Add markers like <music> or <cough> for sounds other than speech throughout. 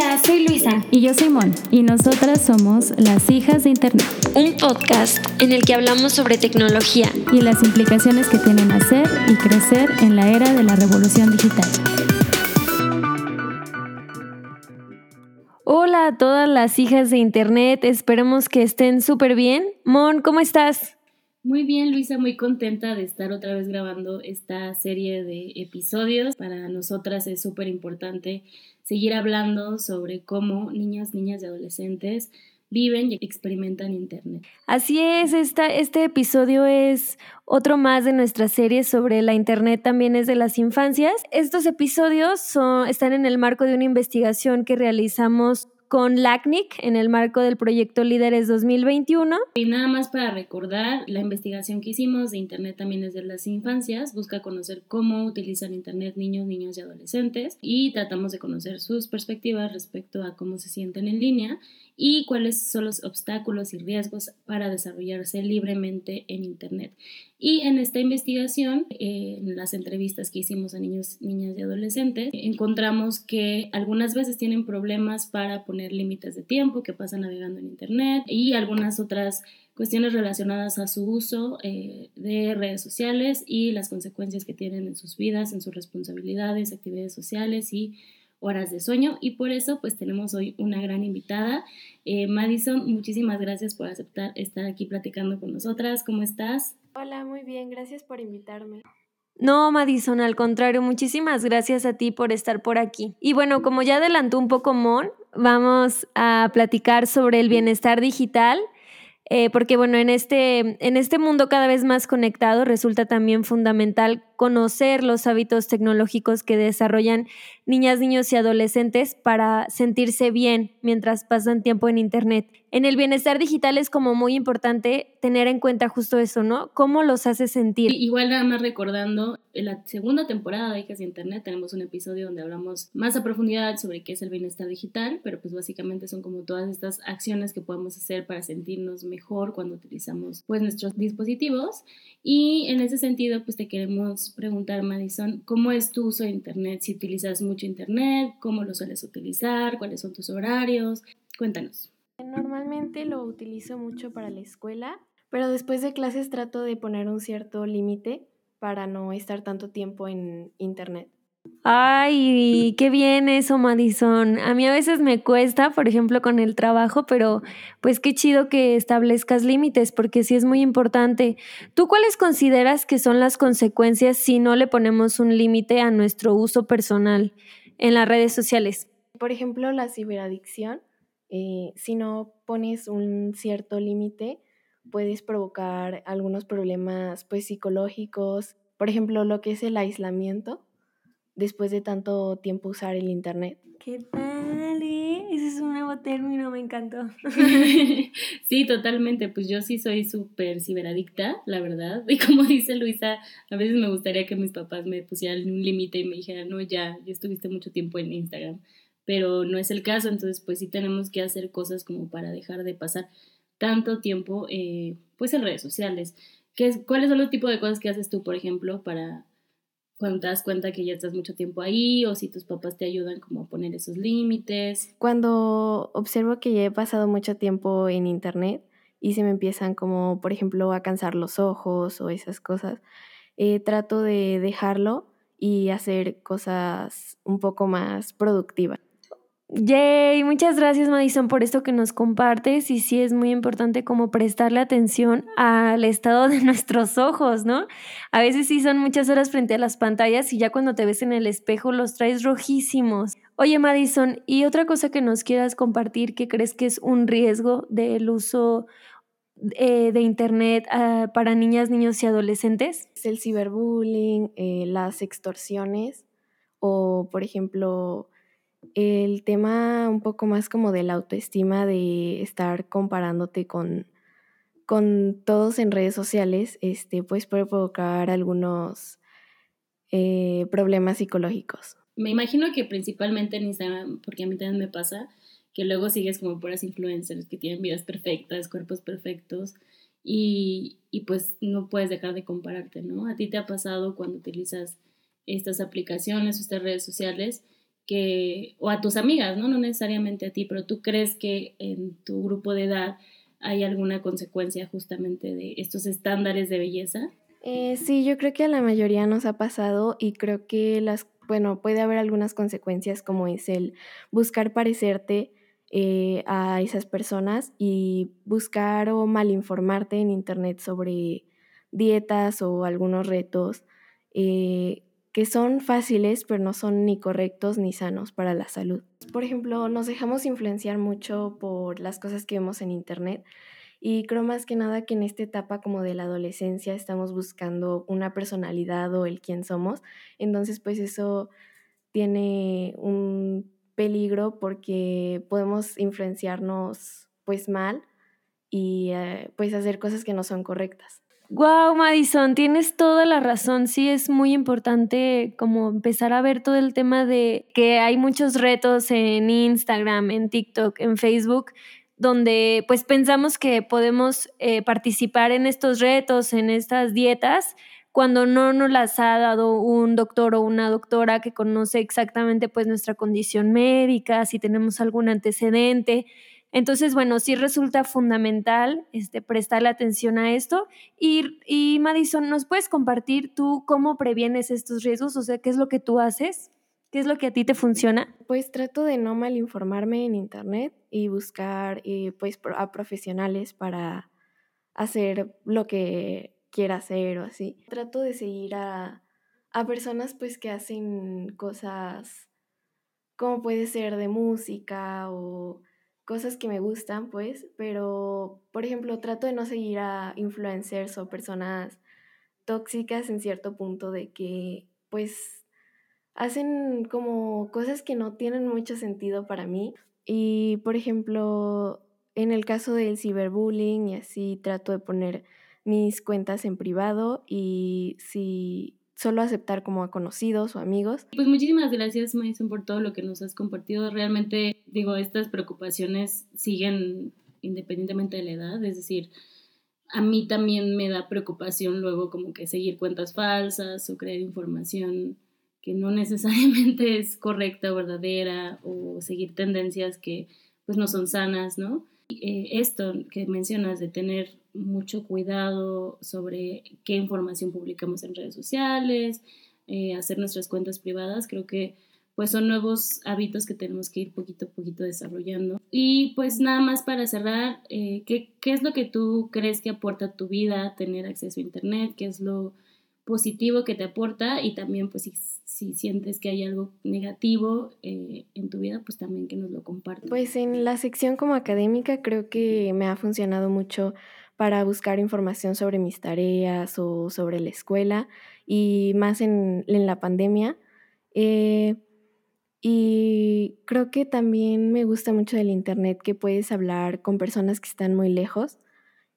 Hola, soy Luisa. Y yo soy Mon. Y nosotras somos las hijas de Internet. Un podcast en el que hablamos sobre tecnología. Y las implicaciones que tienen hacer y crecer en la era de la revolución digital. Hola a todas las hijas de Internet. Esperemos que estén súper bien. Mon, ¿cómo estás? Muy bien, Luisa, muy contenta de estar otra vez grabando esta serie de episodios. Para nosotras es súper importante seguir hablando sobre cómo niñas, niñas y adolescentes viven y experimentan Internet. Así es, esta, este episodio es otro más de nuestra serie sobre la Internet, también es de las infancias. Estos episodios son, están en el marco de una investigación que realizamos con LACNIC en el marco del proyecto Líderes 2021. Y nada más para recordar, la investigación que hicimos de Internet también es de las infancias, busca conocer cómo utilizan Internet niños, niñas y adolescentes y tratamos de conocer sus perspectivas respecto a cómo se sienten en línea y cuáles son los obstáculos y riesgos para desarrollarse libremente en Internet. Y en esta investigación, en las entrevistas que hicimos a niños, niñas y adolescentes, encontramos que algunas veces tienen problemas para poner límites de tiempo que pasan navegando en Internet y algunas otras cuestiones relacionadas a su uso eh, de redes sociales y las consecuencias que tienen en sus vidas, en sus responsabilidades, actividades sociales y horas de sueño y por eso pues tenemos hoy una gran invitada. Eh, Madison, muchísimas gracias por aceptar estar aquí platicando con nosotras. ¿Cómo estás? Hola, muy bien, gracias por invitarme. No, Madison, al contrario, muchísimas gracias a ti por estar por aquí. Y bueno, como ya adelantó un poco Mon, vamos a platicar sobre el bienestar digital eh, porque bueno, en este, en este mundo cada vez más conectado resulta también fundamental conocer los hábitos tecnológicos que desarrollan niñas, niños y adolescentes para sentirse bien mientras pasan tiempo en Internet. En el bienestar digital es como muy importante tener en cuenta justo eso, ¿no? ¿Cómo los hace sentir? Igual nada más recordando, en la segunda temporada de Hijas de Internet tenemos un episodio donde hablamos más a profundidad sobre qué es el bienestar digital, pero pues básicamente son como todas estas acciones que podemos hacer para sentirnos mejor cuando utilizamos pues nuestros dispositivos y en ese sentido pues te queremos preguntar, Madison, ¿cómo es tu uso de Internet? Si utilizas mucho Internet, ¿cómo lo sueles utilizar? ¿Cuáles son tus horarios? Cuéntanos. Normalmente lo utilizo mucho para la escuela, pero después de clases trato de poner un cierto límite para no estar tanto tiempo en Internet. Ay, qué bien eso, Madison. A mí a veces me cuesta, por ejemplo, con el trabajo, pero pues qué chido que establezcas límites, porque sí es muy importante. ¿Tú cuáles consideras que son las consecuencias si no le ponemos un límite a nuestro uso personal en las redes sociales? Por ejemplo, la ciberadicción. Eh, si no pones un cierto límite, puedes provocar algunos problemas pues psicológicos. Por ejemplo, lo que es el aislamiento después de tanto tiempo usar el Internet. ¿Qué tal? Eh? Ese es un nuevo término, me encantó. <laughs> sí, totalmente. Pues yo sí soy súper ciberadicta, la verdad. Y como <laughs> dice Luisa, a veces me gustaría que mis papás me pusieran un límite y me dijeran, no, ya, ya estuviste mucho tiempo en Instagram. Pero no es el caso, entonces pues sí tenemos que hacer cosas como para dejar de pasar tanto tiempo eh, pues en redes sociales. ¿Qué ¿Cuáles son los tipos de cosas que haces tú, por ejemplo, para cuando te das cuenta que ya estás mucho tiempo ahí o si tus papás te ayudan como a poner esos límites. Cuando observo que ya he pasado mucho tiempo en internet y se me empiezan como, por ejemplo, a cansar los ojos o esas cosas, eh, trato de dejarlo y hacer cosas un poco más productivas. Yay, muchas gracias Madison por esto que nos compartes y sí es muy importante como prestarle atención al estado de <laughs> nuestros ojos, ¿no? A veces sí son muchas horas frente a las pantallas y ya cuando te ves en el espejo los traes rojísimos. Oye Madison, ¿y otra cosa que nos quieras compartir que crees que es un riesgo del uso eh, de Internet ah, para niñas, niños y adolescentes? Es el ciberbullying, eh, las extorsiones o por ejemplo el tema un poco más como de la autoestima, de estar comparándote con, con todos en redes sociales, este, pues puede provocar algunos eh, problemas psicológicos. Me imagino que principalmente en Instagram, porque a mí también me pasa, que luego sigues como puras influencers que tienen vidas perfectas, cuerpos perfectos, y, y pues no puedes dejar de compararte, ¿no? A ti te ha pasado cuando utilizas estas aplicaciones, estas redes sociales, que, o a tus amigas, ¿no? No necesariamente a ti, pero tú crees que en tu grupo de edad hay alguna consecuencia justamente de estos estándares de belleza. Eh, sí, yo creo que a la mayoría nos ha pasado y creo que las, bueno, puede haber algunas consecuencias como es el buscar parecerte eh, a esas personas y buscar o malinformarte en internet sobre dietas o algunos retos eh, que son fáciles pero no son ni correctos ni sanos para la salud. Por ejemplo, nos dejamos influenciar mucho por las cosas que vemos en internet y creo más que nada que en esta etapa como de la adolescencia estamos buscando una personalidad o el quién somos, entonces pues eso tiene un peligro porque podemos influenciarnos pues mal y eh, pues hacer cosas que no son correctas. Wow, Madison, tienes toda la razón. Sí, es muy importante como empezar a ver todo el tema de que hay muchos retos en Instagram, en TikTok, en Facebook, donde pues pensamos que podemos eh, participar en estos retos, en estas dietas, cuando no nos las ha dado un doctor o una doctora que conoce exactamente pues nuestra condición médica, si tenemos algún antecedente. Entonces, bueno, sí resulta fundamental este, prestarle atención a esto. Y, y Madison, ¿nos puedes compartir tú cómo previenes estos riesgos? O sea, ¿qué es lo que tú haces? ¿Qué es lo que a ti te funciona? Pues trato de no malinformarme en internet y buscar eh, pues a profesionales para hacer lo que quiera hacer o así. Trato de seguir a, a personas pues que hacen cosas como puede ser de música o cosas que me gustan pues, pero por ejemplo trato de no seguir a influencers o personas tóxicas en cierto punto de que pues hacen como cosas que no tienen mucho sentido para mí. Y por ejemplo en el caso del ciberbullying y así trato de poner mis cuentas en privado y si solo aceptar como a conocidos o amigos. Pues muchísimas gracias, Mason, por todo lo que nos has compartido. Realmente, digo, estas preocupaciones siguen independientemente de la edad, es decir, a mí también me da preocupación luego como que seguir cuentas falsas o crear información que no <laughs> necesariamente es correcta o verdadera o seguir tendencias que pues no son sanas, ¿no? Eh, esto que mencionas de tener mucho cuidado sobre qué información publicamos en redes sociales, eh, hacer nuestras cuentas privadas, creo que pues son nuevos hábitos que tenemos que ir poquito a poquito desarrollando. Y pues nada más para cerrar, eh, ¿qué, ¿qué, es lo que tú crees que aporta a tu vida tener acceso a Internet? ¿Qué es lo positivo que te aporta? Y también pues si, si sientes que hay algo negativo eh, en tu vida, pues también que nos lo compartas. Pues en la sección como académica creo que me ha funcionado mucho para buscar información sobre mis tareas o sobre la escuela y más en, la pandemia. Eh, y creo que también me gusta mucho del Internet que puedes hablar con personas que están muy lejos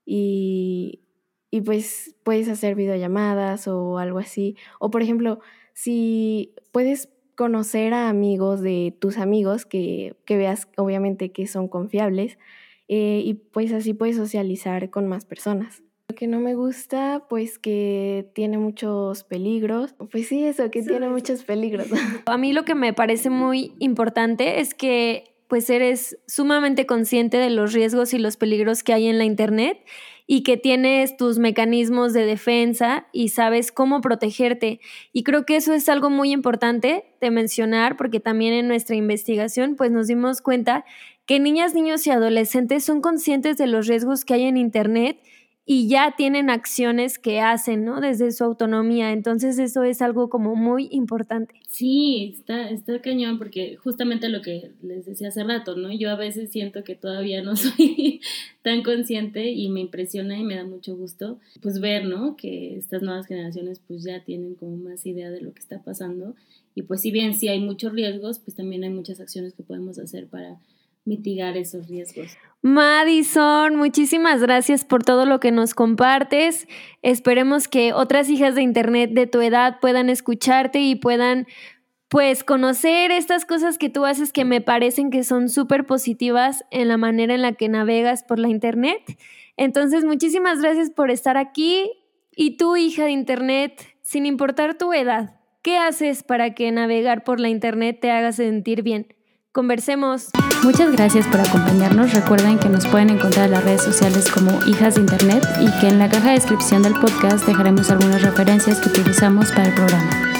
y, y pues puedes hacer videollamadas o algo así. O por ejemplo, si puedes conocer a amigos de tus amigos que, que veas obviamente que son confiables eh, y pues así puedes socializar con más personas. Lo que no me gusta, pues que tiene muchos peligros. Pues sí, eso, que tiene muchos peligros. <laughs> A mí lo que me parece muy importante es que pues eres sumamente consciente de los riesgos y los peligros que hay en la Internet y que tienes tus mecanismos de defensa y sabes cómo protegerte. Y creo que eso es algo muy importante de mencionar porque también en nuestra investigación pues nos dimos cuenta que niñas, niños y adolescentes son conscientes de los riesgos que hay en Internet y ya tienen acciones que hacen, ¿no? Desde su autonomía. Entonces eso es algo como muy importante. Sí, está, está cañón porque justamente lo que les decía hace rato, ¿no? Yo a veces siento que todavía no <laughs> soy tan consciente y me impresiona y me da mucho gusto pues ver, ¿no? Que estas nuevas generaciones pues ya tienen como más idea de lo que está pasando y pues si bien sí hay muchos riesgos, pues también hay muchas acciones que podemos hacer para mitigar esos riesgos. Madison, muchísimas gracias por todo lo que nos compartes. Esperemos que otras hijas de Internet de tu edad puedan escucharte y puedan pues conocer estas cosas que tú haces que me parecen que son súper positivas en la manera en la que navegas por la Internet. Entonces, muchísimas gracias por estar aquí. Y tú, hija de Internet, sin importar tu edad, ¿Qué haces para que navegar por la Internet te haga sentir bien? Conversemos. Muchas gracias por acompañarnos. Recuerden que nos pueden encontrar en las redes sociales como Hijas de Internet y que en la caja de descripción del podcast dejaremos algunas referencias que utilizamos para el programa.